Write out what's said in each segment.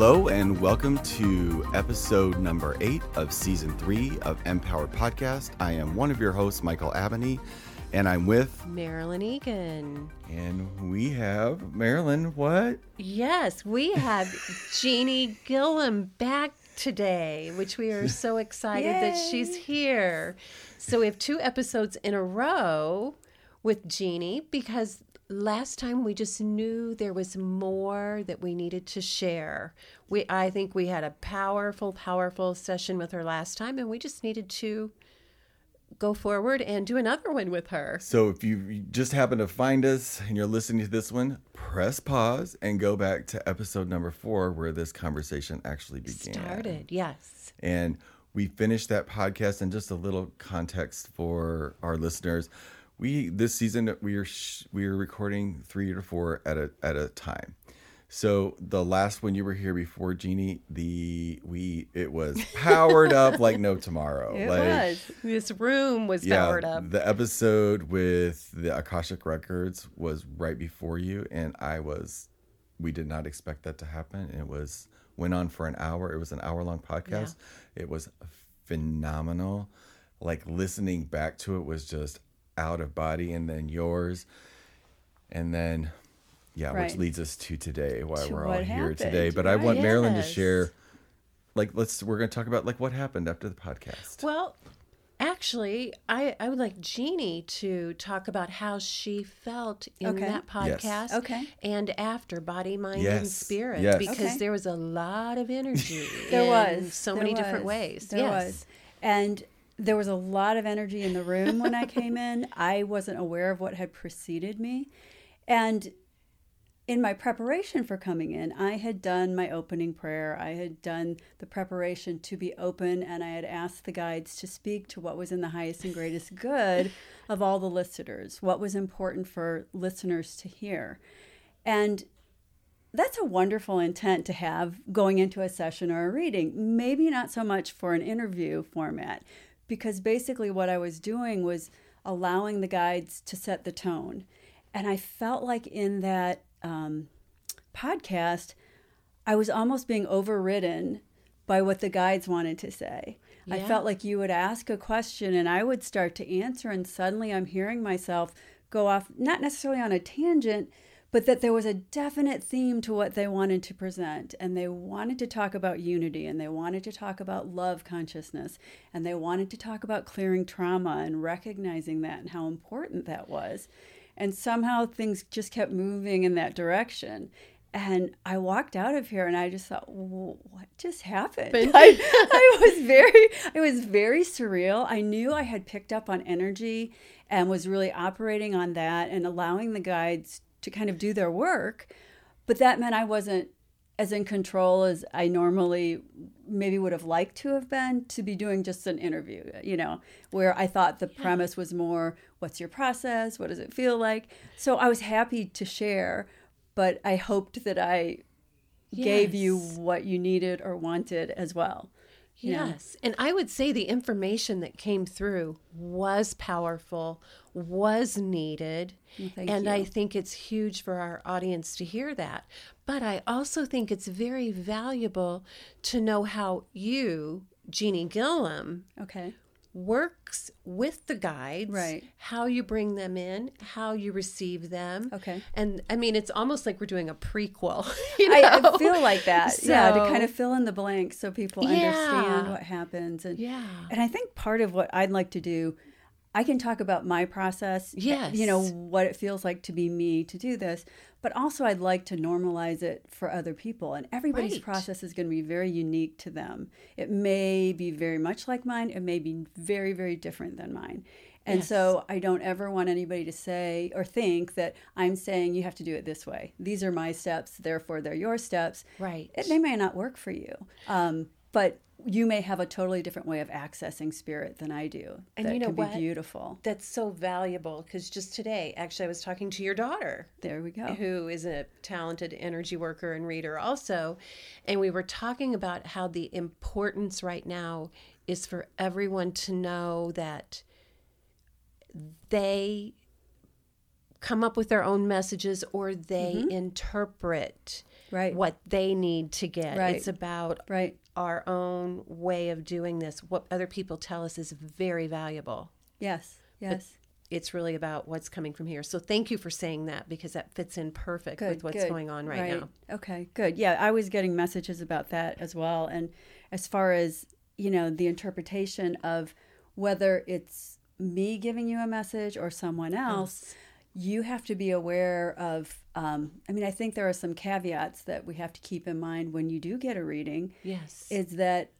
Hello, and welcome to episode number eight of season three of Empowered Podcast. I am one of your hosts, Michael Abney, and I'm with Marilyn Egan. And we have Marilyn, what? Yes, we have Jeanie Gilliam back today, which we are so excited that she's here. So we have two episodes in a row with Jeanie because last time we just knew there was more that we needed to share. We I think we had a powerful powerful session with her last time and we just needed to go forward and do another one with her. So if you just happen to find us and you're listening to this one, press pause and go back to episode number 4 where this conversation actually began. Started. Yes. And we finished that podcast and just a little context for our listeners we this season we are sh- we are recording three or four at a at a time. So the last one you were here before, Jeanie, the we it was powered up like no tomorrow. It like, was. This room was yeah, powered up. The episode with the Akashic Records was right before you, and I was. We did not expect that to happen. It was went on for an hour. It was an hour long podcast. Yeah. It was phenomenal. Like listening back to it was just out of body and then yours and then yeah right. which leads us to today why to we're all here today but right. i want yes. marilyn to share like let's we're going to talk about like what happened after the podcast well actually i i would like jeanie to talk about how she felt in okay. that podcast yes. okay and after body mind yes. and spirit yes. because okay. there was a lot of energy there was so there many was. different ways there yes. was and there was a lot of energy in the room when I came in. I wasn't aware of what had preceded me. And in my preparation for coming in, I had done my opening prayer. I had done the preparation to be open, and I had asked the guides to speak to what was in the highest and greatest good of all the listeners, what was important for listeners to hear. And that's a wonderful intent to have going into a session or a reading. Maybe not so much for an interview format, because basically what I was doing was allowing the guides to set the tone. And I felt like in that um, podcast, I was almost being overridden by what the guides wanted to say. Yeah. I felt like you would ask a question and I would start to answer, and suddenly I'm hearing myself go off, not necessarily on a tangent, but that there was a definite theme to what they wanted to present. And they wanted to talk about unity and they wanted to talk about love consciousness and they wanted to talk about clearing trauma and recognizing that and how important that was. And somehow things just kept moving in that direction. And I walked out of here and I just thought, what just happened? I, I was very, it was very surreal. I knew I had picked up on energy and was really operating on that and allowing the guides to kind of do their work. But that meant I wasn't as in control as I normally maybe would have liked to have been to be doing just an interview, you know, where I thought the premise was more what's your process? What does it feel like? So I was happy to share, but I hoped that I yes. gave you what you needed or wanted as well. Yes. And I would say the information that came through was powerful, was needed. Well, and you. I think it's huge for our audience to hear that. But I also think it's very valuable to know how you, Jeanie Gilliam, okay works with the guides right. how you bring them in how you receive them. Okay. And i mean it's almost like we're doing a prequel you know? I, I, feel like that. So, yeah to kind of fill in the blanks so people yeah. understand what happens. And yeah. and i think part of what i'd like to do I can talk about my process, yes. you know, what it feels like to be me to do this, but also I'd like to normalize it for other people. And everybody's right. process is going to be very unique to them. It may be very much like mine, it may be very, very different than mine. And yes. so I don't ever want anybody to say or think that I'm saying you have to do it this way. These are my steps, therefore they're your steps. Right. It, they may not work for you. Um, but you may have a totally different way of accessing spirit than I do. And that you know can what? be beautiful. That's so valuable because just today, actually, I was talking to your daughter. There we go. Who is a talented energy worker and reader also. And we were talking about how the importance right now is for everyone to know that they come up with their own messages or they mm-hmm. interpret Right. what they need to get. Right. It's about Right. Our own way of doing this. What other people tell us is very valuable. Yes. Yes. It's really about what's coming from here. So thank you for saying that because that fits in perfect Good, with what's good. going on right, now. Okay, good. Yeah, I was getting messages about that as well. And as far as, you know, the interpretation of whether it's me giving you a message or someone else, you have to be aware of. Um, I mean, I think there are some caveats that we have to keep in mind when you do get a reading. Yes. Is that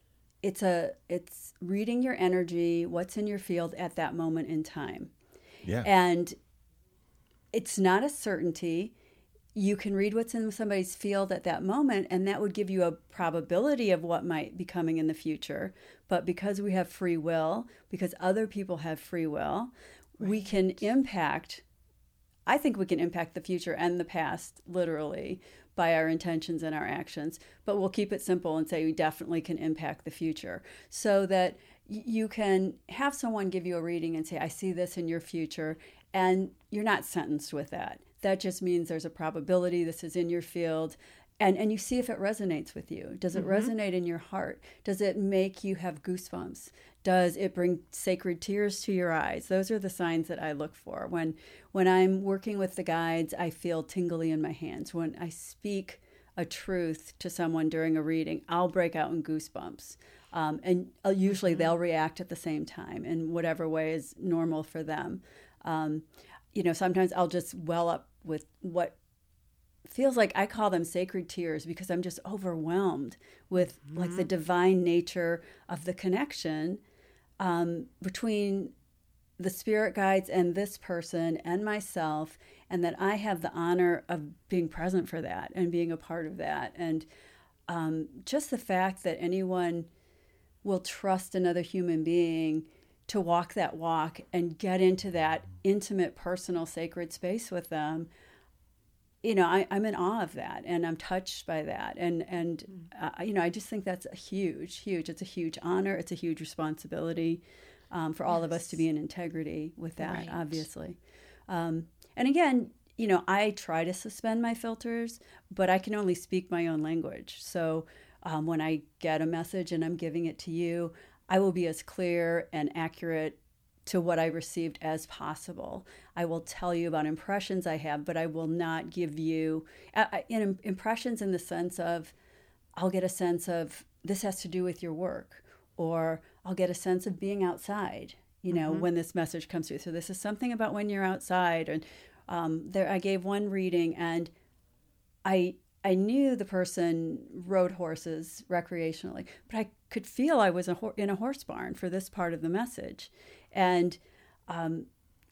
it's a it's reading your energy, what's in your field at that moment in time. Yeah. And it's not a certainty. You can read what's in somebody's field at that moment, and that would give you a probability of what might be coming in the future. But because we have free will, because other people have free will, we can impact. I think we can impact the future and the past literally by our intentions and our actions, but we'll keep it simple and say we definitely can impact the future so that you can have someone give you a reading and say, I see this in your future, and you're not sentenced with that. That just means there's a probability this is in your field. And, and you see if it resonates with you. Does it mm-hmm. resonate in your heart? Does it make you have goosebumps? Does it bring sacred tears to your eyes? Those are the signs that I look for. When when I'm working with the guides, I feel tingly in my hands. When I speak a truth to someone during a reading, I'll break out in goosebumps. Um, and uh, usually they'll react at the same time in whatever way is normal for them. Um, you know, sometimes I'll just well up with what feels like I call them sacred tears because I'm just overwhelmed with like the divine nature of the connection um, between the spirit guides and this person and myself, and that I have the honor of being present for that and being a part of that. And um, just the fact that anyone will trust another human being to walk that walk and get into that intimate, personal, sacred space with them you know, I, I'm in awe of that, and I'm touched by that, and and uh, you know, I just think that's a huge, huge. It's a huge honor. It's a huge responsibility um, for all of us to be in integrity with that, Right. obviously. Um, and again, you know, I try to suspend my filters, but I can only speak my own language. So um, when I get a message and I'm giving it to you, I will be as clear and accurate to what I received as possible. I will tell you about impressions I have, but I will not give you uh, in, impressions in the sense of I'll get a sense of this has to do with your work, or I'll get a sense of being outside. You know, when this message comes through. So this is something about when you're outside. And um, there, I gave one reading, and I I knew the person rode horses recreationally, but I could feel I was a hor- in a horse barn for this part of the message, and um,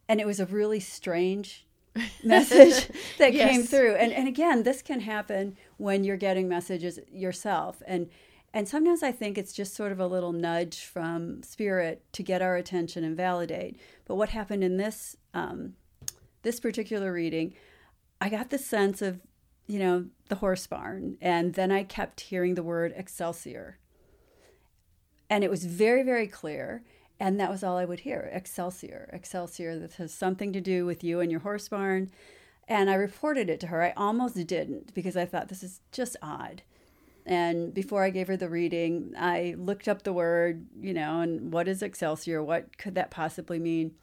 and it was a really strange message that came through. And and again, this can happen when you're getting messages yourself, and and sometimes I think it's just sort of a little nudge from spirit to get our attention and validate. But what happened in this um, this particular reading, I got the sense of, you know, the horse barn. And then I kept hearing the word Excelsior. And it was very, very clear. And that was all I would hear Excelsior, Excelsior. This has something to do with you and your horse barn. And I reported it to her. I almost didn't because I thought this is just odd. And before I gave her the reading, I looked up the word, you know, and what is Excelsior? What could that possibly mean?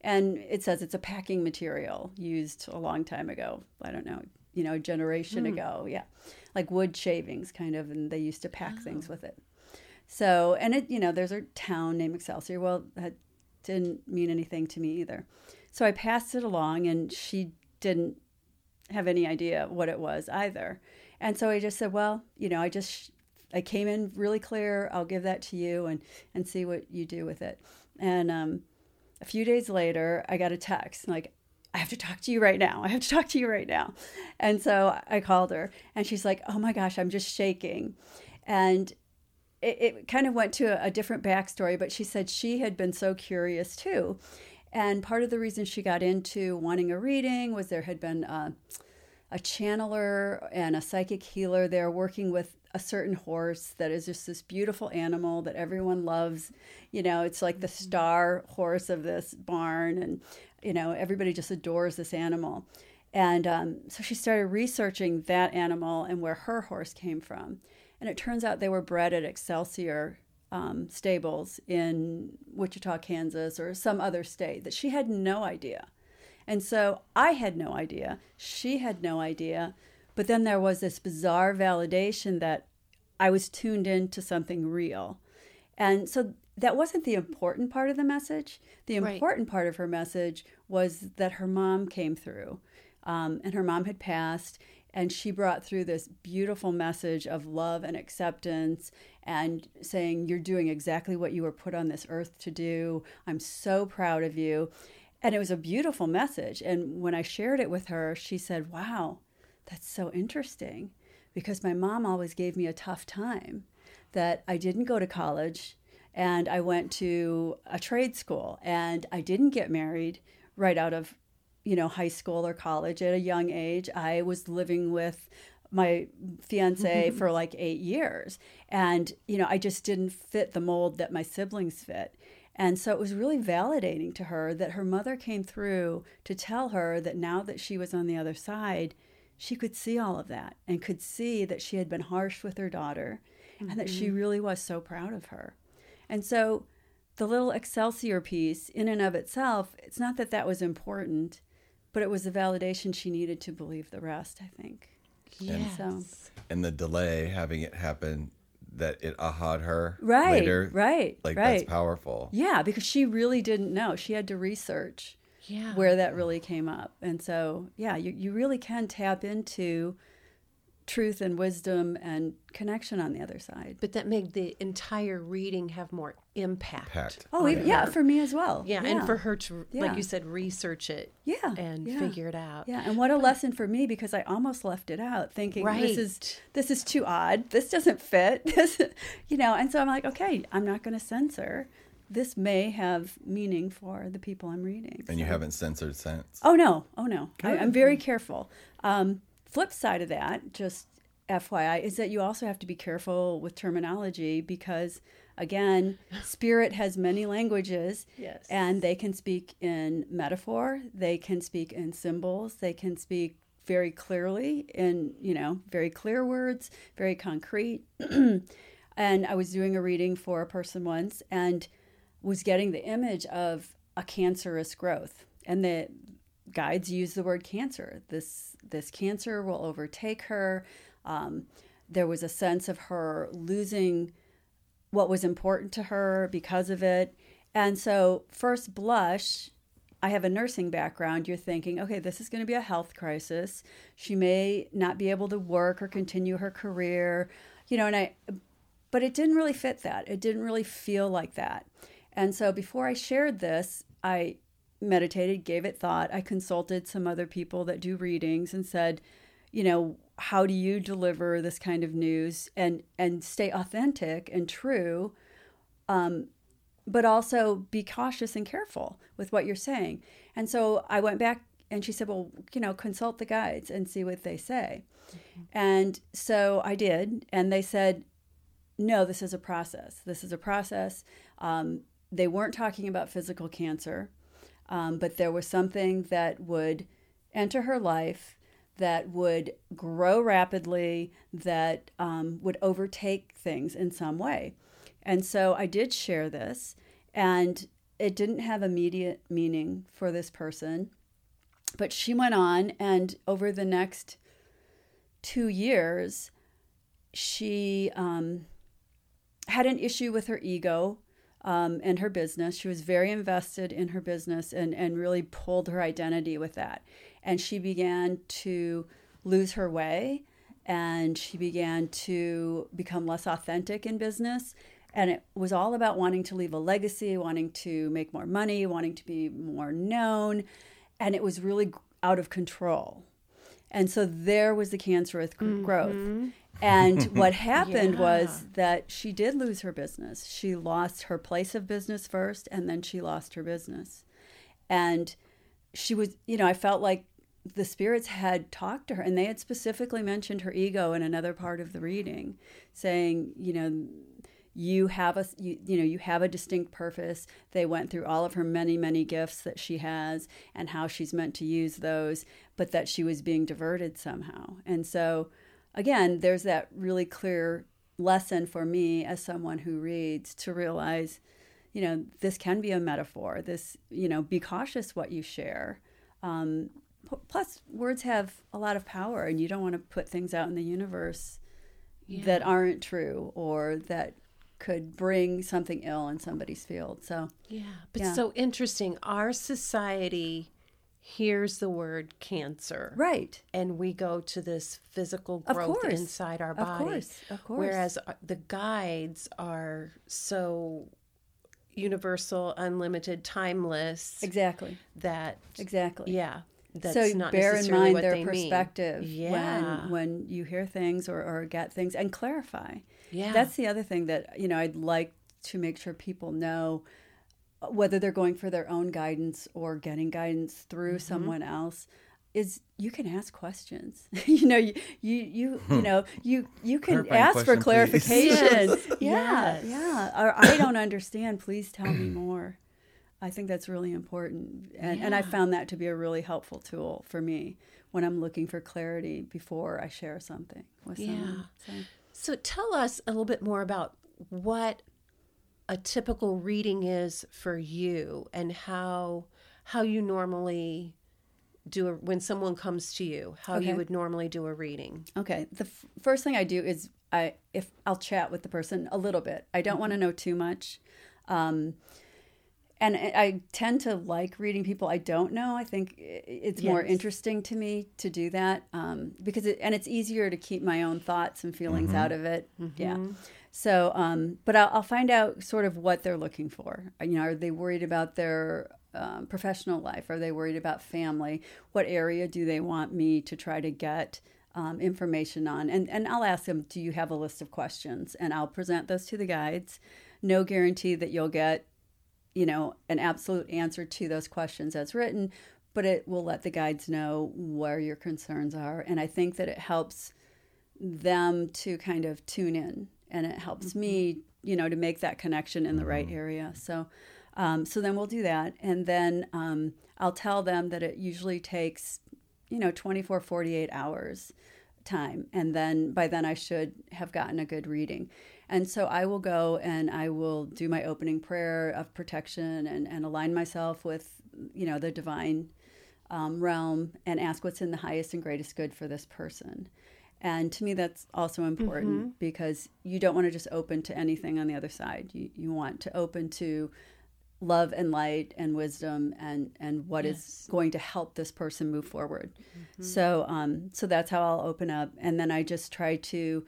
and it says it's a packing material used a long time ago. I don't know, you know, a generation hmm. ago. Yeah, like wood shavings, kind of, and they used to pack things oh. with it. So, and it, you know, there's a town named Excelsior. Well, that didn't mean anything to me either. So I passed it along, and she didn't have any idea what it was either. And so I just said, well, you know, I just I came in really clear. I'll give that to you and and see what you do with it. And um, a few days later, I got a text like, I have to talk to you right now. I have to talk to you right now. And so I called her and she's like, Oh my gosh, I'm just shaking. And it, it kind of went to a, a different backstory, but she said she had been so curious too. And part of the reason she got into wanting a reading was there had been a, a channeler and a psychic healer there working with a certain horse that is just this beautiful animal that everyone loves. You know, it's like the star horse of this barn, and, you know, everybody just adores this animal. And um, so she started researching that animal and where her horse came from. And it turns out they were bred at Excelsior um, stables in Wichita, Kansas, or some other state that she had no idea. And so I had no idea. She had no idea. But then there was this bizarre validation that I was tuned into something real. And so that wasn't the important part of the message. The Right. important part of her message was that her mom came through, um, and her mom had passed, and she brought through this beautiful message of love and acceptance and saying, You're doing exactly what you were put on this earth to do. I'm so proud of you. And it was a beautiful message. And when I shared it with her, she said, Wow, that's so interesting because my mom always gave me a tough time that I didn't go to college and I went to a trade school and I didn't get married right out of you know high school or college at a young age. I was living with my fiance mm-hmm. for like 8 years and you know I just didn't fit the mold that my siblings fit. And so it was really validating to her that her mother came through to tell her that now that she was on the other side, she could see all of that and could see that she had been harsh with her daughter and that she mm-hmm. really was so proud of her. And so the little Excelsior piece, in and of itself, it's not that that was important, but it was the validation she needed to believe the rest, I think. Yes. So- And the delay, having it happen, that it aha'd her Right, later. right, Like right. that's powerful. Yeah, because she really didn't know. She had to research Yeah. where that really came up. And so, yeah, you, you really can tap into truth and wisdom and connection on the other side. But that made the entire reading have more impact. Packed. Oh, on e- yeah, for me as well. Yeah, and for her to, like you said, research it yeah, and yeah. figure it out. Yeah, and what a lesson for me because I almost left it out, thinking this is this is too odd. This doesn't fit. This, you know, and so I'm like, okay, I'm not going to censor. This may have meaning for the people I'm reading. And you haven't censored since. Oh no, oh no. I, I'm very careful. Um, flip side of that, just FYI, is that you also have to be careful with terminology because, again, spirit has many languages. Yes. And they can speak in metaphor. They can speak in symbols. They can speak very clearly in you know very clear words, very concrete. and I was doing a reading for a person once and was getting the image of a cancerous growth. And the guides use the word cancer. This this cancer will overtake her. Um, there was a sense of her losing what was important to her because of it. And so, first blush, I have a nursing background. You're thinking, okay, this is going to be a health crisis. She may not be able to work or continue her career, you know, and I, but it didn't really fit that. It didn't really feel like that. And so, before I shared this, I meditated, gave it thought. I consulted some other people that do readings and said, you know, how do you deliver this kind of news and and stay authentic and true um, but also be cautious and careful with what you're saying. And so I went back and she said, Well, you know, consult the guides and see what they say. And so I did. And they said, No, this is a process. This is a process. Um, they weren't talking about physical cancer, um, but there was something that would enter her life that would grow rapidly, that um, would overtake things in some way. And so I did share this, and it didn't have immediate meaning for this person. But she went on, and over the next two years, she um, had an issue with her ego um, and her business. She was very invested in her business and, and really pulled her identity with that. And she began to lose her way and she began to become less authentic in business. And it was all about wanting to leave a legacy, wanting to make more money, wanting to be more known. And it was really out of control. And so there was the cancerous gr- mm-hmm. growth. And what happened was that she did lose her business. She lost her place of business first, and then she lost her business. And she was, you know, I felt like the spirits had talked to her, and they had specifically mentioned her ego in another part of the reading, saying, you know, you have a you, you know you have a distinct purpose. They went through all of her many many gifts that she has and how she's meant to use those but that she was being diverted somehow. And so again there's that really clear lesson for me as someone who reads to realize you know this can be a metaphor. This you know be cautious what you share. Um, plus words have a lot of power and you don't want to put things out in the universe yeah. that aren't true or that could bring something ill in somebody's field. So yeah, but yeah. so interesting. Our society hears the word cancer, right, and we go to this physical growth inside our body. Of course, of course. Whereas the guides are so universal, unlimited, timeless. Exactly. That exactly. Yeah. That's so bear in mind their perspective yeah. when when you hear things or, or get things and clarify. Yeah. That's the other thing that, you know, I'd like to make sure people know uh, whether they're going for their own guidance or getting guidance through mm-hmm. someone else is you can ask questions you know you you you, you know you you can ask for clarification yes. yeah yes. yeah or i don't understand please tell me more i think that's really important and, yeah. and i found that to be a really helpful tool for me when i'm looking for clarity before i share something with someone. So. So tell us a little bit more about what a typical reading is for you and how how you normally do a, when someone comes to you how okay. you would normally do a reading okay the f- first thing i do is i if i'll chat with the person a little bit i don't mm-hmm. want to know too much um, and I tend to like reading people I don't know. I think it's yes. more interesting to me to do that um, because it, and it's easier to keep my own thoughts and feelings mm-hmm. out of it. Mm-hmm. Yeah. So, um, but I'll, I'll, find out sort of what they're looking for. You know, are they worried about their um, professional life? Are they worried about family? What area do they want me to try to get? Um, information on and, and I'll ask them, do you have a list of questions? And I'll present those to the guides. No guarantee that you'll get you know, an absolute answer to those questions as written, but it will let the guides know where your concerns are. And I think that it helps them to kind of tune in and it helps mm-hmm. me, you know, to make that connection in the right mm-hmm. area. So, um, so then we'll do that. And then um, I'll tell them that it usually takes, you know, 24, 48 hours time. And then by then I should have gotten a good reading. And so I will go and I will do my opening prayer of protection and, and align myself with, you know, the divine um, realm and ask what's in the highest and greatest good for this person. And to me, that's also important mm-hmm. because you don't want to just open to anything on the other side. You, you want to open to love and light and wisdom and, and what yes. is going to help this person move forward. Mm-hmm. So, um, so that's how I'll open up. And then I just try to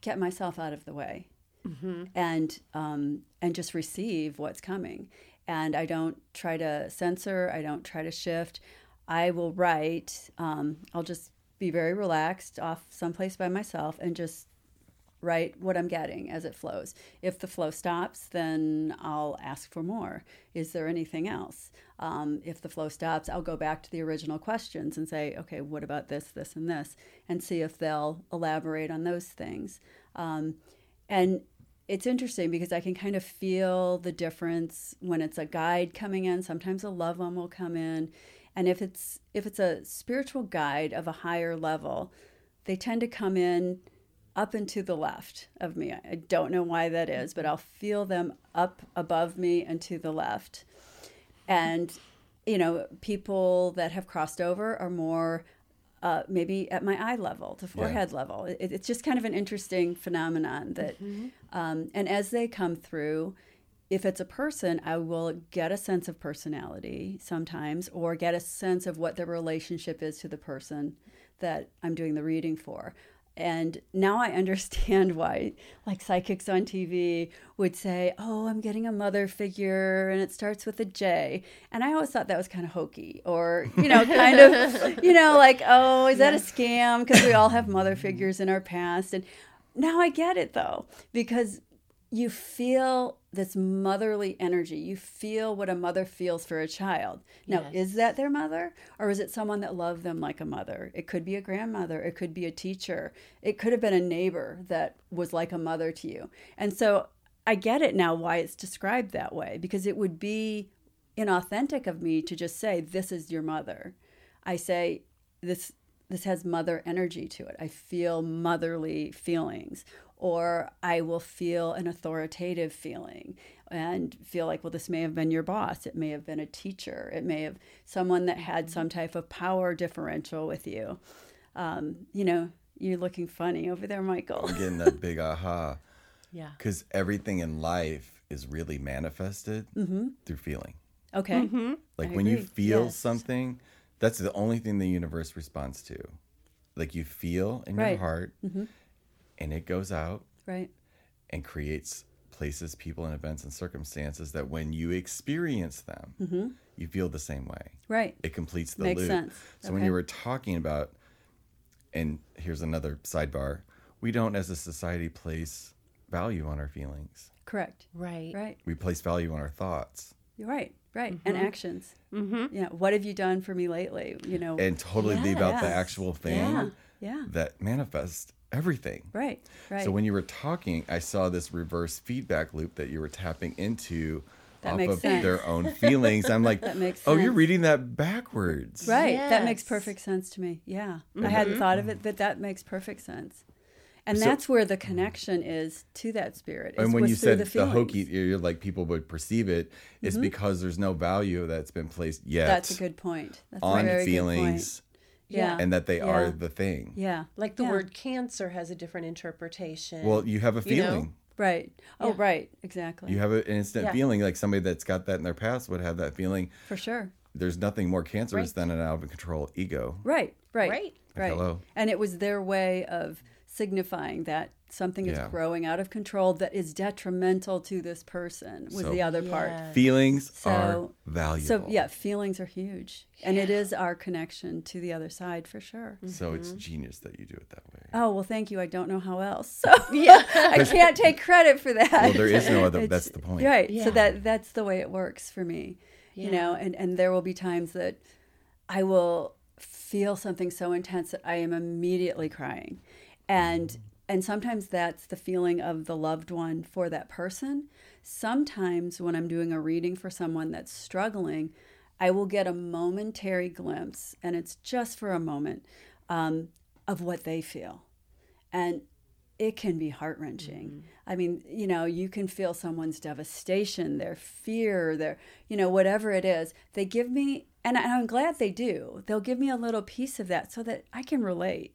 get myself out of the way mm-hmm. and um, and just receive what's coming. And I don't try to censor. I don't try to shift. I will write. Um, I'll just be very relaxed off someplace by myself and just write what I'm getting as it flows. If the flow stops, then I'll ask for more. Is there anything else? Um, if the flow stops, I'll go back to the original questions and say, okay, what about this, this, and this, and see if they'll elaborate on those things. Um, and it's interesting because I can kind of feel the difference when it's a guide coming in. Sometimes a loved one will come in, and if it's if it's a spiritual guide of a higher level, they tend to come in up and to the left of me. I don't know why that is, but I'll feel them up above me and to the left. And you know, people that have crossed over are more uh, maybe at my eye level to forehead yeah. level. It, it's just kind of an interesting phenomenon that, mm-hmm. um, and as they come through, if it's a person, I will get a sense of personality sometimes, or get a sense of what the relationship is to the person that I'm doing the reading for. And now I understand why, like psychics on TV would say, Oh, I'm getting a mother figure and it starts with a J. And I always thought that was kind of hokey or, you know, kind of, you know, like, Oh, is that a scam? Because we all have mother figures in our past. And now I get it though, because you feel this motherly energy. You feel what a mother feels for a child. Now, yes. is that their mother or is it someone that loved them like a mother? It could be a grandmother, it could be a teacher, it could have been a neighbor that was like a mother to you. And so I get it now why it's described that way because it would be inauthentic of me to just say this is your mother. I say this this has mother energy to it. I feel motherly feelings or I will feel an authoritative feeling and feel like well this may have been your boss, it may have been a teacher, it may have someone that had some type of power differential with you. Um, you know, you're looking funny over there, Michael. I'm getting that big aha. Yeah. Because everything in life is really manifested mm-hmm. through feeling. Okay. Mm-hmm. Like I when you feel Yes. something, that's the only thing the universe responds to. Like you feel in your heart. Right. heart, mm-hmm. And it goes out Right. and creates places, people, and events and circumstances that when you experience them, you feel the same way. Right. It completes the Makes loop. sense. So when you were talking about, and here's another sidebar, we don't as a society place value on our feelings. Correct. Right. Right. We place value on our thoughts. You're right. Right. And actions. Mm-hmm. Yeah. What have you done for me lately? You know. and totally be about the actual thing Yeah. Yeah. that manifests everything. Right. Right. So when you were talking, I saw this reverse feedback loop that you were tapping into That off of sense. their own feelings. I'm like, That makes oh, you're reading that backwards. Right. That makes perfect sense to me. Yeah. I hadn't thought of it, but that makes perfect sense. And So- that's where the connection is to that spirit. And is when was you said the, feelings. hokey, you're like people would perceive it. It's because there's no value that's been placed yet Mm-hmm. That's a good point. That's a on very good feelings, point. Yeah. and that they are the thing. Yeah. Like the Yeah. word cancer has a different interpretation. Well, you have a You know? feeling. Right. Oh, Yeah. right. Exactly. You have an instant Yeah. feeling, like somebody that's got that in their past would have that feeling. For sure. There's nothing more cancerous Right. than an out of control ego. Right. Right. Right. Right. hello. And it was their way of signifying that something is growing out of control that is detrimental to this person was So- the other part. Yes. Feelings So- are valuable. So yeah, feelings are huge, and it is our connection to the other side for sure. So Mm-hmm. it's genius that you do it that way. Oh well, thank you. I don't know how else, so yeah, I can't take credit for that. Well, there is no other. It's- that's the point. right. Yeah. So that that's the way it works for me, you know. And and there will be times that I will feel something so intense that I am immediately crying, and and sometimes that's the feeling of the loved one for that person. Sometimes when I'm doing a reading for someone that's struggling, I will get a momentary glimpse, and it's just for a moment, um, of what they feel, and it can be heart wrenching. I mean, you know, you can feel someone's devastation, their fear, their, you know, whatever it is. They give me, and I'm glad they do, they'll give me a little piece of that so that I can relate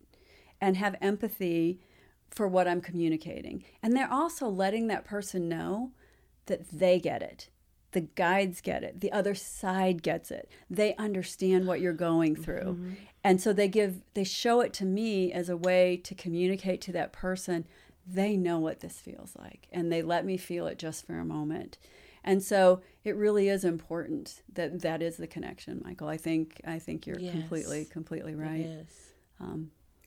and have empathy for what I'm communicating. And they're also letting that person know that they get it. The guides get it. The other side gets it. They understand what you're going mm-hmm. through. And so they give they show it to me as a way to communicate to that person they know what this feels like and they let me feel it just for a moment. And so it really is important that that is the connection, Michael. I think I think you're Yes. completely completely right. Yes.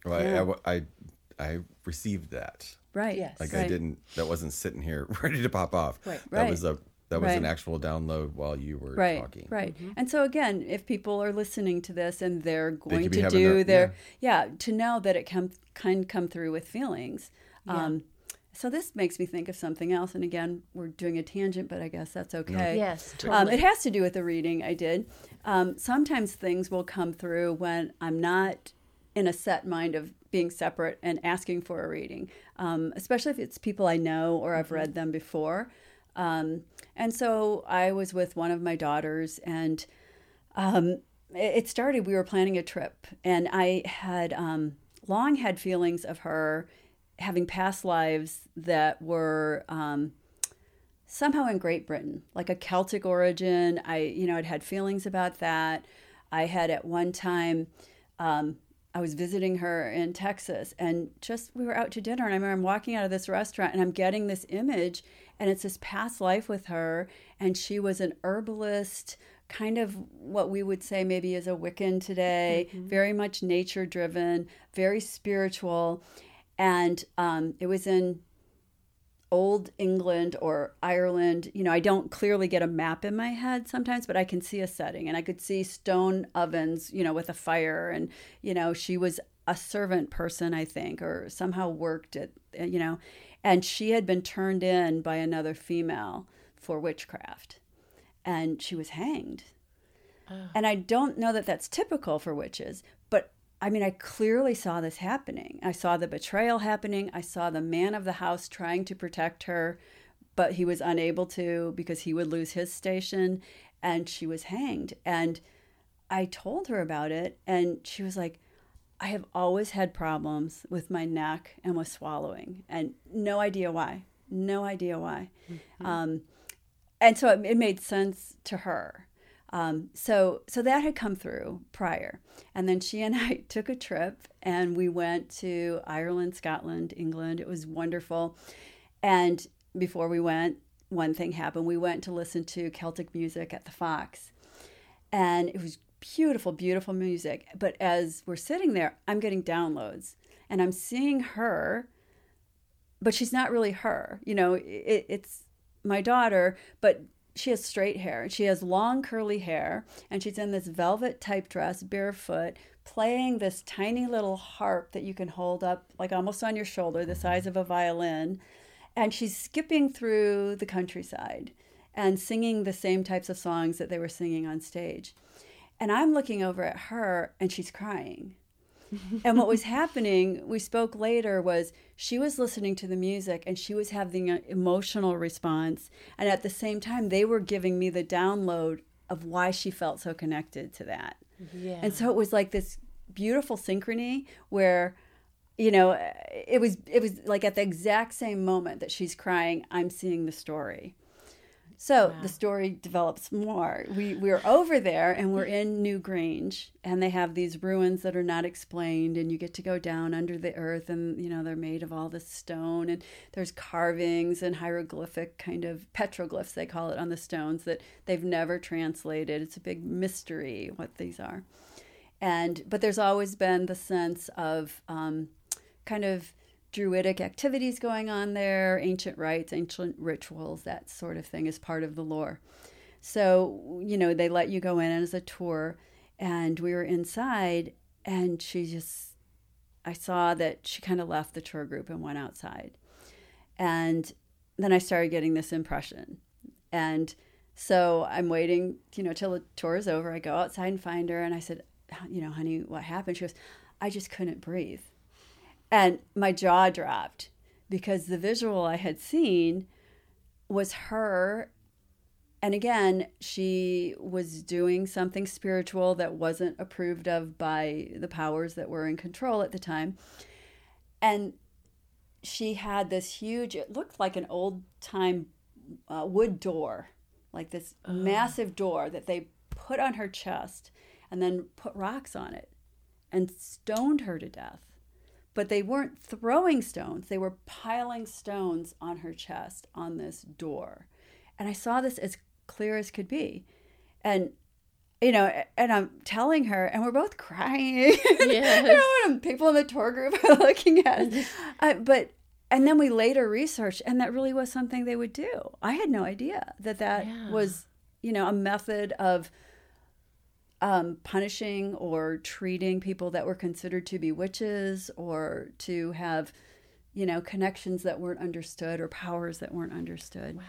Well, I- Yeah. I, I, I received that. Right. Yes. Like right. I didn't. That wasn't sitting here ready to pop off. Right. That Right. was a. That was an actual download while you were right talking. right and so again if people are listening to this and they're going could be to do their- their yeah. to know that it can can come through with feelings um so this makes me think of something else and again we're doing a tangent but i guess that's okay Yes. um, Totally. it has to do with the reading i did um, sometimes things will come through when i'm not in a set mind of being separate and asking for a reading, um, especially if it's people I know or I've read them before. Um, and so I was with one of my daughters, and um, it started. We were planning a trip, and I had um, long had feelings of her having past lives that were um, somehow in Great Britain, like a Celtic origin. I, you know, I'd had feelings about that. I had at one time, um, I was visiting her in Texas, and just we were out to dinner, and I remember I'm walking out of this restaurant, and I'm getting this image, and it's this past life with her, and she was an herbalist. Kind of what we would say maybe is a Wiccan today, very much nature driven, very spiritual. And um, it was in old England or Ireland, you know, I don't clearly get a map in my head sometimes, but I can see a setting and I could see stone ovens, you know, with a fire. And, you know, she was a servant person, I think, or somehow worked at, uh, you know, And she had been turned in by another female for witchcraft. And she was hanged. Oh. And I don't know that that's typical for witches, I mean, I clearly saw this happening. I saw the betrayal happening. I saw the man of the house trying to protect her, but he was unable to because he would lose his station, and she was hanged. And I told her about it, and she was like, I have always had problems with my neck and with swallowing, and no idea why. No idea why. Um, and so it, it made sense to her. Um, so so that had come through prior, and then she and I took a trip, and we went to Ireland, Scotland, England. It was wonderful, and before we went, one thing happened. We went to listen to Celtic music at the Fox, and it was beautiful, beautiful music. But as we're sitting there, I'm getting downloads, and I'm seeing her, but she's not really her. You know, it, it's my daughter, but she has straight hair. She has long curly hair and she's in this velvet type dress barefoot playing this tiny little harp that you can hold up like almost on your shoulder the size of a violin and she's skipping through the countryside and singing the same types of songs that they were singing on stage. And i'm looking over at her and she's crying and what was happening, we spoke later, was she was listening to the music and she was having an emotional response. And at the same time, they were giving me the download of why she felt so connected to that. Yeah. And so it was like this beautiful synchrony where you know it was it was like at the exact same moment that she's crying i'm seeing the story so the story develops more. We we're over there and we're in Newgrange and they have these ruins that are not explained and you get to go down under the earth and you know they're made of all this stone and there's carvings and hieroglyphic kind of petroglyphs they call it on the stones that they've never translated. It's a big mystery what these are. And but there's always been the sense of um, kind of druidic activities going on there, ancient rites, ancient rituals, that sort of thing is part of the lore. So, you know, they let you go in as a tour, and we were inside, and she just, I saw that she kind of left the tour group and went outside. And then I started getting this impression. And so I'm waiting, you know, till the tour is over. I go outside and find her, and I said, you know, honey, what happened? She goes, I just couldn't breathe. And my jaw dropped because the visual I had seen was her. And again, she was doing something spiritual that wasn't approved of by the powers that were in control at the time. And she had this huge, it looked like an old time uh, wood door, like this massive door that they put on her chest and then put rocks on it and stoned her to death but they weren't throwing stones. They were piling stones on her chest on this door. And i saw this as clear as could be. And you know and i'm telling her and we're both crying. Yes. you know and people in the tour group are looking at us. Uh, but and then we later researched and that really was something they would do. I had no idea that that Yeah. was you know a method of um, punishing or treating people that were considered to be witches or to have, you know, connections that weren't understood or powers that weren't understood. Wow.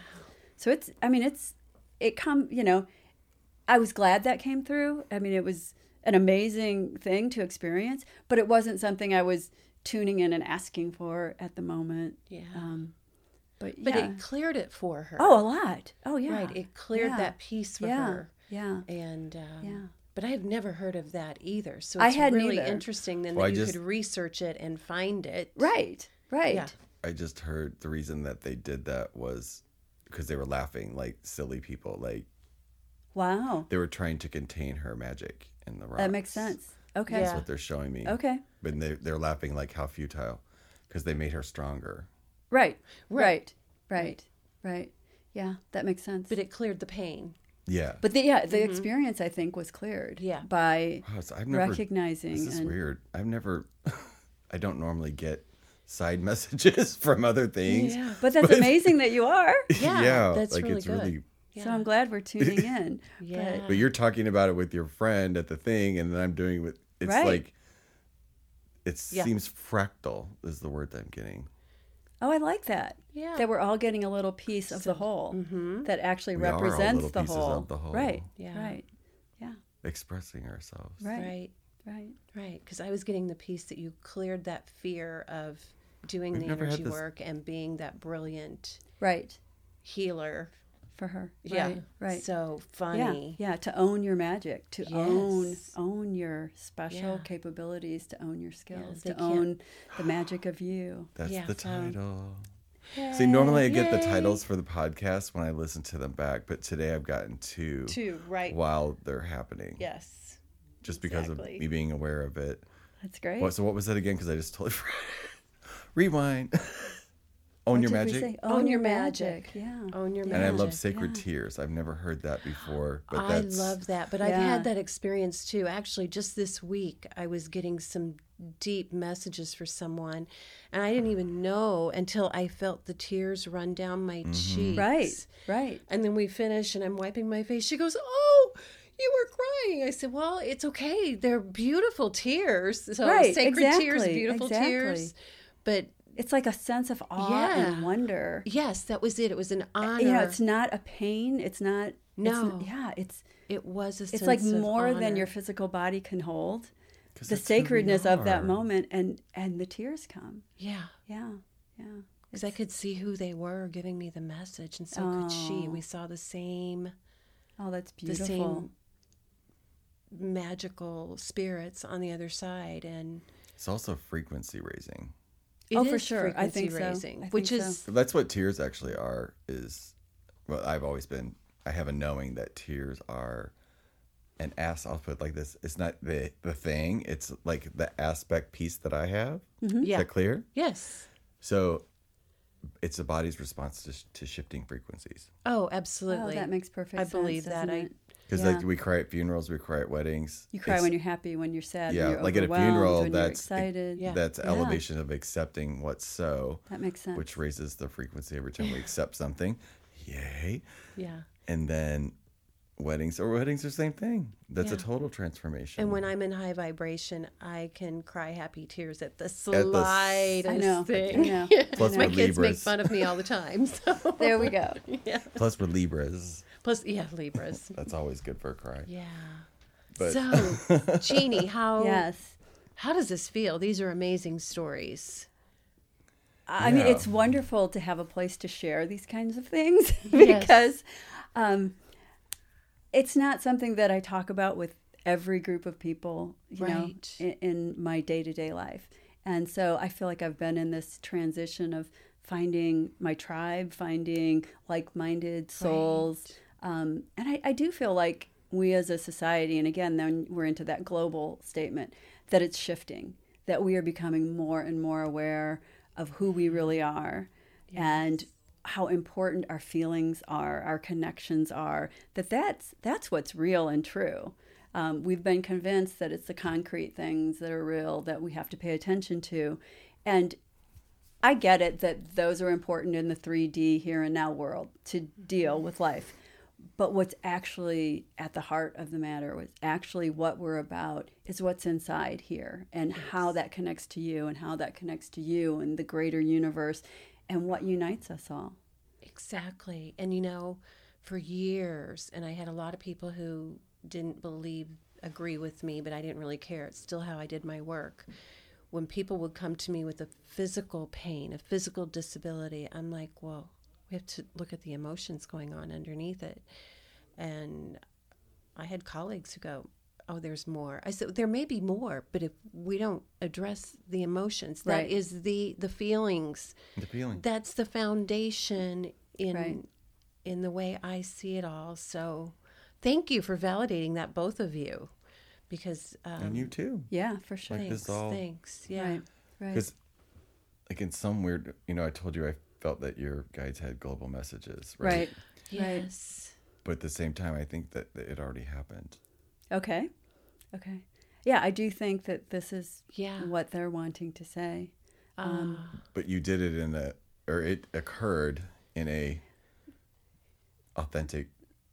So it's, I mean, it's, it come, you know, I was glad that came through. I mean, it was an amazing thing to experience, but it wasn't something I was tuning in and asking for at the moment. Yeah. Um, but but yeah. it cleared it for her. oh, a lot. Oh, yeah. Right. It cleared Yeah. that piece for yeah. her. Yeah. And um, Yeah. But I had never heard of that either. So I it's hadn't really either. interesting then Well, I that you just- could research it and find it. Right. Right. Yeah. I just heard the reason that they did that was because they were laughing like silly people. Like Wow. they were trying to contain her magic in the rocks. That makes sense. Okay. Yeah. That's what they're showing me. Okay. But they, they're laughing like how futile because they made her stronger. Right. Right. Right. Right. Right. Yeah, that makes sense. But it cleared the pain. Yeah. But the, yeah, the mm-hmm. experience I think was cleared. Yeah. By Wow, so I've never, recognizing This is and weird. I've never, I don't normally get side messages from other things. Yeah. But that's amazing that you are. Yeah, that's like really it's good. really. So I'm glad we're tuning in. Yeah. But you're talking about it with your friend at the thing, and then I'm doing it with. It's Right. like, it Yeah. seems fractal is the word that I'm getting. Oh, I like that. Yeah. That we're all getting a little piece of the whole mm-hmm. that actually We are all represents little the pieces whole. of the whole. Right. Yeah. Right. Yeah. Expressing ourselves. Right. Right. Right. Right. Because I was getting the piece that you cleared that fear of doing We've the energy this- work and being that brilliant Right. healer. For her. Yeah. Right. Right. So yeah. funny. Yeah. To own your magic, to own Yes. own your special Yeah. capabilities, to own your skills, they to can't- own the magic of you. That's Yeah, the so- title. See, normally I get the titles for the podcast when I listen to them back, but today I've gotten two, Two. Right. while they're happening. Yes. Just because exactly. of me being aware of it. That's great. What, so what was that again? Because I just totally forgot. Rewind. Own What your magic. say? Own your magic. Yeah. Own your Yeah. And I love sacred yeah. tears. I've never heard that before, but I that's love that. But I've had that experience too. Actually, just this week, I was getting some deep messages for someone, and I didn't even know until I felt the tears run down my mm-hmm. cheeks. Right. Right. And then we finish, and I'm wiping my face. She goes, "Oh, you were crying." I said, "Well, it's okay. They're beautiful tears. So Right, sacred tears, beautiful exactly. tears." But It's like a sense of awe Yeah. and wonder. yes, that was it. It was an honor. You know, it's not a pain. It's not. it's No. n- yeah. It's it was a. it's sense like of more than your physical body can hold. The that's who we sacredness of that moment, and and the tears come. Yeah. Yeah. Yeah. Because I could see who they were giving me the message, and so could she. We oh. saw the same, Oh, that's beautiful. the same magical spirits on the other side, and It's also frequency raising. It Oh, for is sure. I frequency think so. I which think is That's what tears actually are. Is well, I've always been. I have a knowing that tears are an ass. I'll put it like this: it's not the the thing. It's like the aspect piece that I have. Mm-hmm. Is yeah, that clear? yes, So, it's the body's response to, to shifting frequencies. oh, Oh, absolutely. that makes perfect I sense. I believe that. doesn't I it? Because Yeah. like we cry at funerals, we cry at weddings. You cry It's- when you're happy, when you're sad, yeah, you're like at a funeral, that's excited. Yeah. that's Yeah. elevation of accepting what's so, That makes sense. which raises the frequency every time we accept something. Yay! yeah. And then weddings or weddings are the same thing. That's Yeah. a total transformation. And when I'm in high vibration, I can cry happy tears at the the s- slightest I know. thing. I know. Plus My we're kids make fun of me all the time. So There we go. yeah. Plus we're Libras. Plus, yeah, Libras. That's always good for a cry. Yeah. But So, Jeanie, how Yes. how does this feel? These are amazing stories. I mean, it's wonderful to have a place to share these kinds of things because um, it's not something that I talk about with every group of people, you know, in, in my day to day life. And so I feel like I've been in this transition of finding my tribe, finding like minded souls. Um, and I, I do feel like we as a society, and again, then we're into that global statement, that it's shifting, that we are becoming more and more aware of who we really are and how important our feelings are, our connections are, that that's, that's what's real and true. Um, we've been convinced that it's the concrete things that are real that we have to pay attention to. And I get it that those are important in the 3D here and now world to deal with life. But what's actually at the heart of the matter, what's actually what we're about, is what's inside here and how that connects to you and how that connects to you and the greater universe and what unites us all. Exactly. And you know, for years, and I had a lot of people who didn't believe, agree with me, but I didn't really care. It's still how I did my work. When people would come to me with a physical pain, a physical disability, I'm like, well, we have to look at the emotions going on underneath it. And I had colleagues who go, Oh, there's more. I said, There may be more, but if we don't address the emotions, that Right. is the the feelings the feeling. that's the foundation in Right. in the way I see it all. So, thank you for validating that, both of you, because um, and you too. Yeah, for sure. Like thanks, this all- thanks, yeah, Right, right. Because, like in some weird, you know, I told you I felt that your guides had global messages, right? Right. Right. yes, But at the same time, I think that it already happened. Okay. Okay. Yeah, I do think that this is Yeah. what they're wanting to say. Um, But you did it in a, or it occurred in a authentic,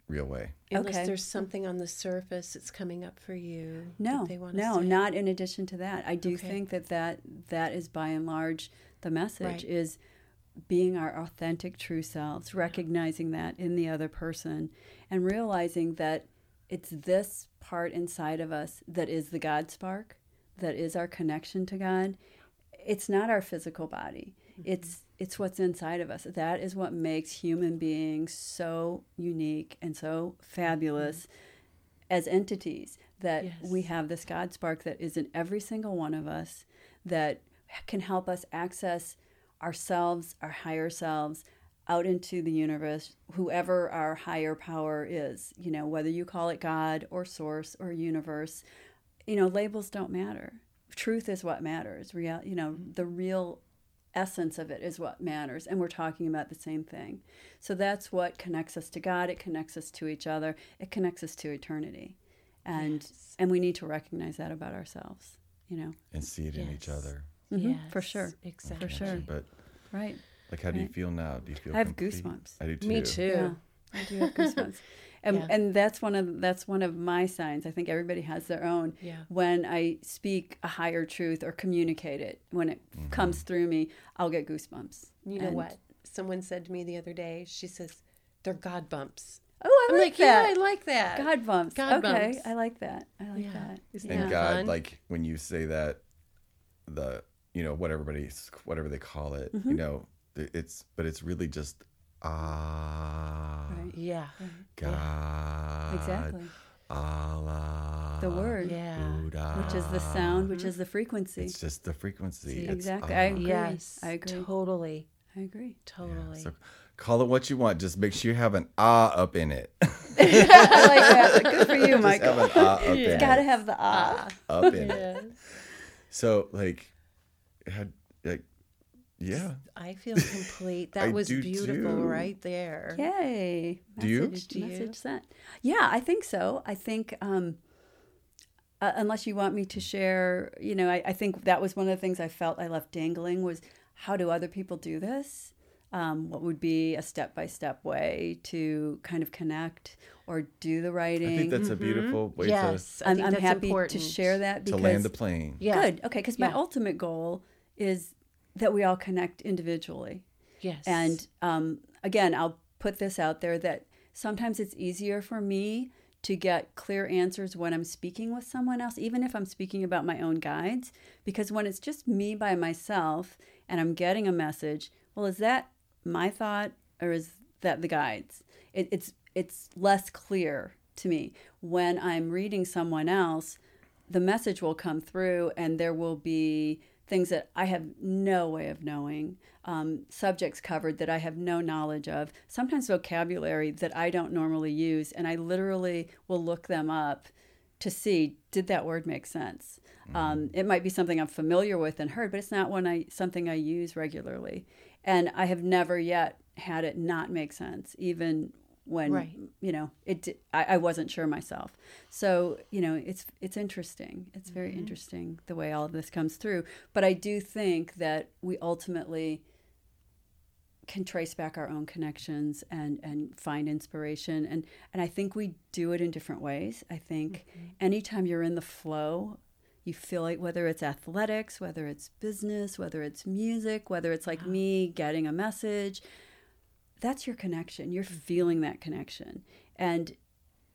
real way. unless Okay. there's something on the surface that's coming up for you. No, that they want no, say. not in addition to that. I do Okay. think that, that that is by and large the message Right. is being our authentic true selves, recognizing that in the other person, and realizing that it's this part inside of us that is the God spark, that is our connection to God. It's not our physical body. Mm-hmm. It's it's what's inside of us. That is what makes human beings so unique and so fabulous mm-hmm. as entities that Yes. we have this God spark that is in every single one of us that can help us access ourselves, our higher selves, out into the universe, whoever our higher power is, you know, whether you call it God or source or universe, you know, labels don't matter. Truth is what matters. Real, you know, the real essence of it is what matters and we're talking about the same thing. So that's what connects us to God, it connects us to each other, it connects us to eternity. And Yes. and we need to recognize that about ourselves, you know. and see it in each Yes. Other. Mhm, for sure. Exactly. For sure. But Right. like, how do you Right. feel now? Do you feel? I have complete? goosebumps. I do too. Me too. Yeah, I do have goosebumps. And, Yeah. and that's one of that's one of my signs. I think everybody has their own. Yeah. When I speak a higher truth or communicate it, when it Mm-hmm. comes through me, I'll get goosebumps. You know And- what? Someone said to me the other day, she says, they're God bumps. Oh, I I'm like, like, yeah, that. I like that. God bumps. God okay, bumps. I like that. I like Yeah. that. Isn't And Yeah. God, Fun. like when you say that, the you know what everybody's whatever they call it, Mm-hmm. you know, it's but it's really just ah Right. Yeah. God Exactly. Allah The word, Yeah. Buddha, which is the sound, which is the frequency. It's just the frequency. See, exactly. ah. I agree. Yes. I agree. Totally. I agree. Totally. So call it what you want. Just make sure you have an ah up in it. I like that. Good for you, Just have an ah up in it. got to have the ah. up in it. So like, had like, yeah. I feel complete. That was beautiful too. right there. Yay. Do you? Message, Do you? message sent. Yeah, I think so. I think, um, uh, unless you want me to share, you know, I, I think that was one of the things I felt I left dangling was how do other people do this? Um, what would be a step by step way to kind of connect or do the writing? I writing? think that's a beautiful way Yes. I I'm, I'm happy important. to share that to to land the plane. Yeah. good. Okay, because my ultimate goal is that we all connect individually. Yes. And um, again, I'll put this out there that sometimes it's easier for me to get clear answers when I'm speaking with someone else, even if I'm speaking about my own guides, because when it's just me by myself and I'm getting a message, well, is that my thought or is that the guides? It, it's it's less clear to me when I'm reading someone else. The message will come through, and there will be things that I have no way of knowing, um, subjects covered that I have no knowledge of, sometimes vocabulary that I don't normally use, and I literally will look them up to see did that word make sense. Um, it might be something I'm familiar with and heard, but it's not one I something I use regularly, and I have never yet had it not make sense, even when Right. you know it. I, I wasn't sure myself, so you know it's it's interesting. It's very mm-hmm. interesting the way all of this comes through. But I do think that we ultimately can trace back our own connections and and find inspiration and and I think we do it in different ways. I think mm-hmm. anytime you're in the flow, you feel like whether it's athletics, whether it's business, whether it's music, whether it's like me getting a message, that's your connection. You're feeling that connection. And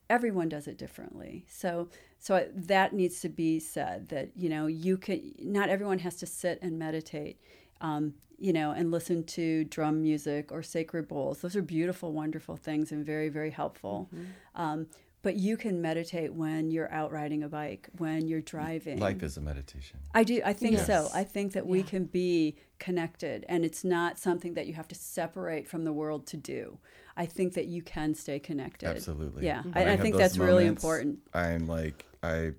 everyone does it differently. So so that needs to be said that you know you can not everyone has to sit and meditate. Um, you know, and listen to drum music or sacred bowls. Those are beautiful, wonderful things and very, very helpful. Um, but you can meditate when you're out riding a bike, when you're driving. Life is a meditation. I do. I think so. I think that we Yeah. can be connected, and it's not something that you have to separate from the world to do. I think that you can stay connected. Absolutely. Yeah, mm-hmm. When I, I have think those that's really important. I'm like I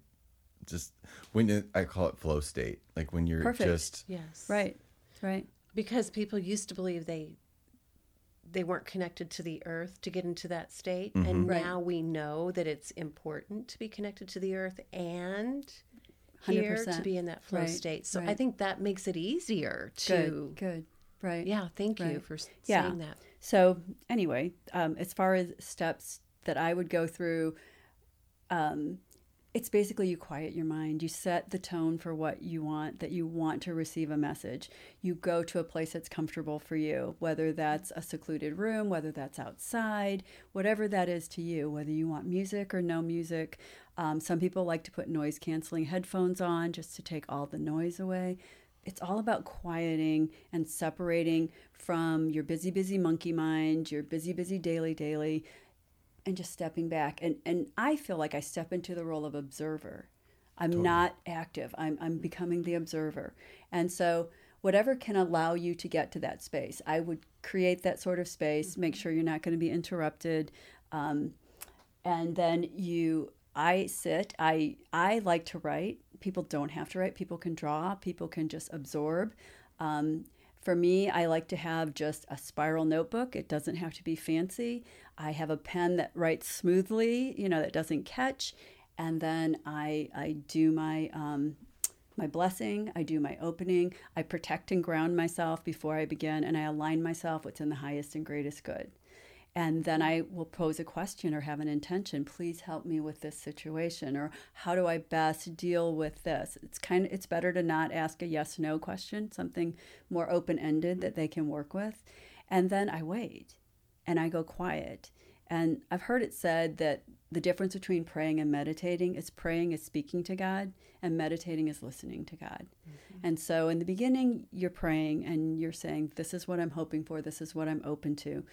just when it, I call it flow state. Like when you're Perfect. just yes. Right. Right. Because people used to believe they they weren't connected to the earth to get into that state Mm-hmm. and Right. now we know that it's important to be connected to the earth and here to be in that flow Right, state so i think that makes it easier to Good. Good. Right. yeah thank you for s- Yeah. saying that So anyway, um, as far as steps that I would go through, um, it's basically you quiet your mind. You set the tone for what you want, that you want to receive a message. You go to a place that's comfortable for you, whether that's a secluded room, whether that's outside, whatever that is to you, whether you want music or no music. Um, some people like to put noise canceling headphones on just to take all the noise away. It's all about quieting and separating from your busy, busy monkey mind, your busy, busy daily, daily, and just stepping back. And and I feel like I step into the role of observer. I'm totally. not active. I'm I'm becoming the observer. And so whatever can allow you to get to that space, I would create that sort of space. Mm-hmm. Make sure you're not going to be interrupted. Um, and then you I sit. I I like to write. People don't have to write. People can draw. People can just absorb. Um, for me, I like to have just a spiral notebook. It doesn't have to be fancy. I have a pen that writes smoothly, you know, that doesn't catch. And then I, I do my, um, my blessing, I do my opening, I protect and ground myself before I begin, and I align myself what's in the highest and greatest good and then I will pose a question or have an intention. Please help me with this situation, or how do I best deal with this? It's kind of it's better to not ask a yes no question, something more open ended that they can work with, and then I wait, and I go quiet. And I've heard it said that the difference between praying and meditating is praying is speaking to God, and meditating is listening to God. Mm-hmm. And so in the beginning, you're praying and you're saying, This is what I'm hoping for, this is what I'm open to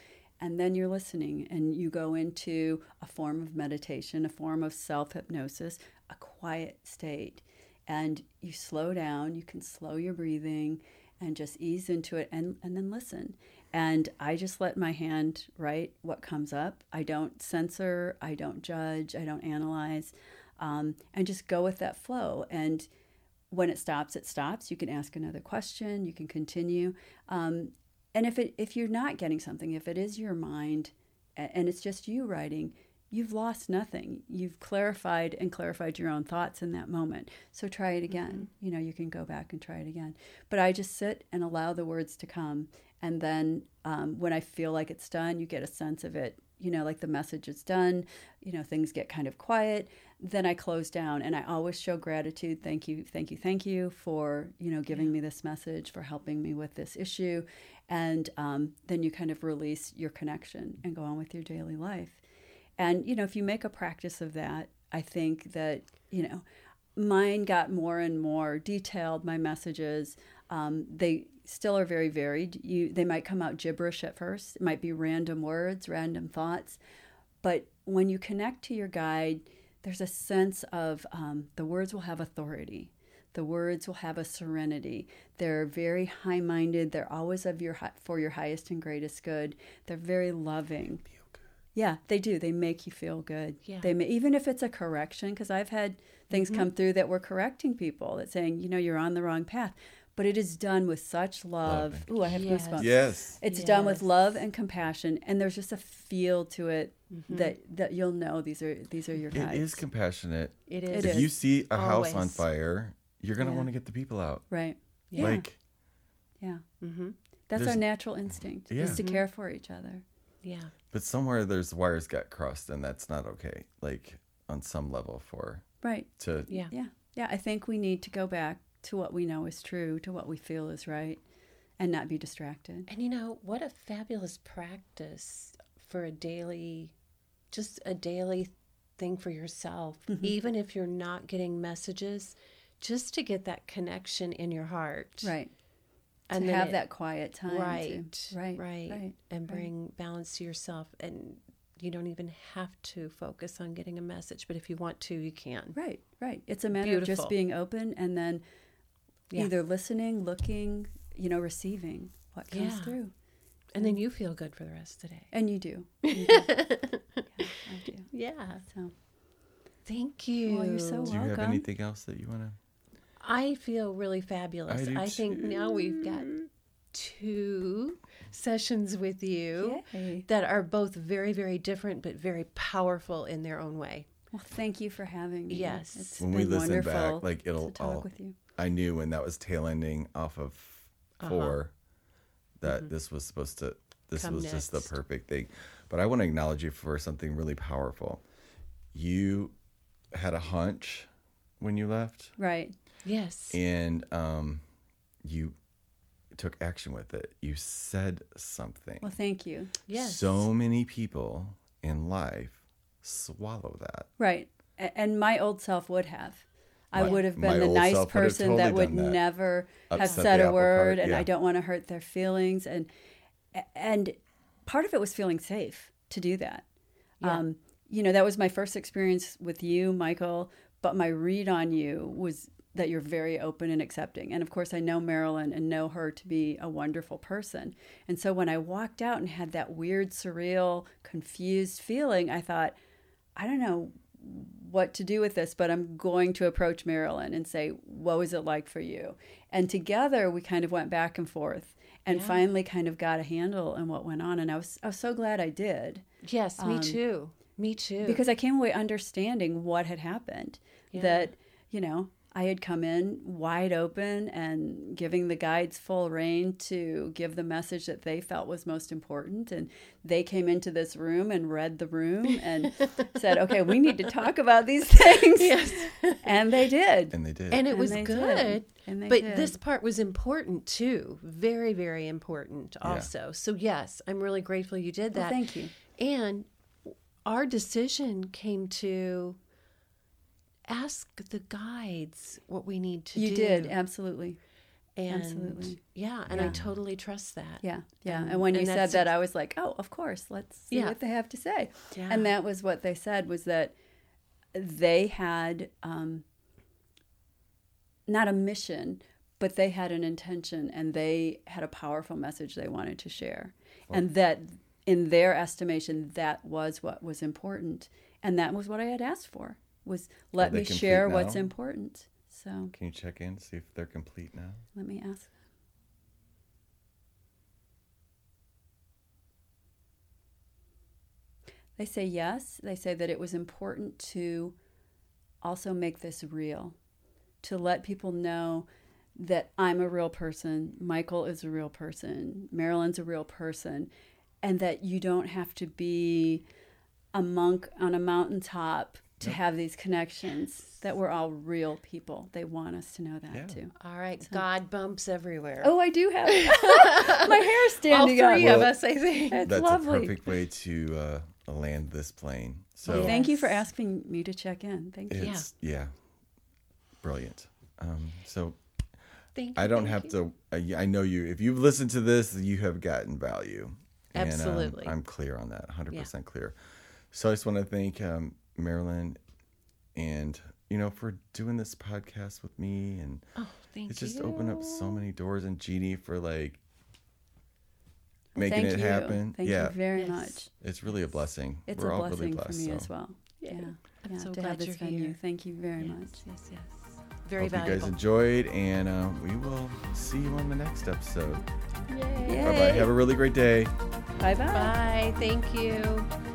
and then you're listening and you go into a form of meditation, a form of self hypnosis, a quiet state. And you slow down, you can slow your breathing and just ease into it and, and then listen. And I just let my hand write what comes up. I don't censor, I don't judge, I don't analyze, um, and just go with that flow. And when it stops, it stops. You can ask another question, you can continue. Um, and if it if you're not getting something if it is your mind and it's just you writing you've lost nothing. You've clarified and clarified your own thoughts in that moment. So try it again. Mm-hmm. you know you can go back and try it again. But i just sit and allow the words to come. And then um, when i feel like it's done you get a sense of it. You know like the message is done you know things get kind of quiet. Then i close down. And i always show gratitude. Thank you thank you thank you for you know giving yeah. me this message for helping me with this issue and um, then you kind of release your connection and go on with your daily life. And you know if you make a practice of that i think that you know mine got more and more detailed my messages um, they still are very varied. You they might come out gibberish at first. It might be random words random thoughts. But when you connect to your guide there's a sense of um, the words will have authority the words will have a serenity. They're very high minded. They're always of your for your highest and greatest good. They're very loving. Yeah, they do. They make you feel good. Yeah. They may, even if it's a correction, because I've had things mm-hmm. come through that were correcting people that saying, you know, you're on the wrong path. But it is done with such love. Ooh, I have yes. goosebumps. Yes. It's yes. done with love and compassion, and there's just a feel to it mm-hmm. that that you'll know these are these are your guides. It is compassionate. It is. If it is. you see a Always. house on fire, you're gonna yeah. want to get the people out. Right. Yeah. Like. Yeah. Mm-hmm. That's our natural instinct yeah. is to care for each other. Yeah. But somewhere there's wires got crossed, and that's not okay. Like on some level for right to yeah yeah yeah. I think we need to go back to what we know is true, to what we feel is right, and not be distracted. And you know what a fabulous practice for a daily, just a daily thing for yourself, mm-hmm. even if you're not getting messages just to get that connection in your heart. Right. And to have it, that quiet time. Right, to, right. Right. Right. And bring right. balance to yourself. And you don't even have to focus on getting a message, but if you want to, you can. Right, right. It's a matter Beautiful. of just being open and then yeah. either listening, looking, you know, receiving what comes yeah. through. And then you feel good for the rest of the day. And you do. You do. yeah, I do. Yeah. So thank you. Well, you're so welcome. Do you have anything else that you want to? I feel really fabulous. I, I think now we've got two sessions with you Yay. that are both very, very different but very powerful in their own way. Well, thank you for having me. Yes, it's when we listen back, like it'll to talk I'll, with you. I knew when that was tail ending off of uh-huh. 4 that mm-hmm. this was supposed to. This Come was next. just the perfect thing. But I want to acknowledge you for something really powerful. You had a hunch when you left, Right. Yes. and um, you took action with it. You said something. Well, thank you. yes. So many people in life swallow that. Right. And my old self would have. I My- would have been the nice self would have person that would that. never have said a word cart, and. I don't want to hurt their feelings and and part of it was feeling safe to do that. Um, you know, that was my first experience with you, Michael, but my read on you was that you're very open and accepting. And of course, I know Marilyn and know her to be a wonderful person. And so when I walked out and had that weird, surreal, confused feeling, I thought, I don't know what to do with this, but I'm going to approach Marilyn and say, What was it like for you? And together we kind of went back and forth and Yeah. finally kind of got a handle on what went on. And I was, I was so glad I did Yes, me too. Me too. um, because I came away understanding what had happened. That, you know, I had come in wide open and giving the guides full rein to give the message that they felt was most important. And they came into this room and read the room and said, okay, we need to talk about these things. Yes. And they did. And they did. and it And was they good. did. And they but did. this part was important too. Very, very important also. So yes, I'm really grateful you did Well, that. thank you. And our decision came to ask the guides what we need to You do. You did, absolutely. And absolutely. Yeah, and I totally trust that. Yeah, yeah. And- And, when you said that, I was like, oh, of course. Let's see Yeah. what they have to say. Yeah. And that was what they said was that they had um, not a mission, but they had an intention and they had a powerful message they wanted to share. And that, in their estimation, that was what was important. And that was what I had asked for was let me share what's important. So Can you check in, see if they're complete now? let me ask. They say yes. They say that it was important to also make this real, to let people know that I'm a real person, Michael is a real person, Marilyn's a real person, and that you don't have to be a monk on a mountaintop to have these connections, that we're all real people. They want us to know that Yeah. too. All right, God bumps everywhere. Oh, I do have my hair All standing three up. of Well, us, I think. It's That's lovely. a perfect way to uh, land this plane. So Well, thank you for asking me to check in. Thank you. it's yeah, brilliant. Um, so Thank you. I don't thank have you. to. I I know you. If you've listened to this, you have gotten value. And, um, Absolutely. I'm clear on that. 100% clear. So I just want to thank um, Marilyn and you know for doing this podcast with me and Oh, thank it's just you. opened up so many doors and Jeanie for like making Thank it you. happen. Thank yeah, you very Yes. much. it's really a blessing. It's We're a all blessing really for blessed. me so. as well. Yeah. Yeah, I'm yeah, so to glad have this you're venue. here. Thank you very yes, much. Yes, yes. Very Hope you guys enjoyed, and uh, we will see you on the next episode. Yay. Bye bye. Have a really great day. Bye bye. Bye. Thank you.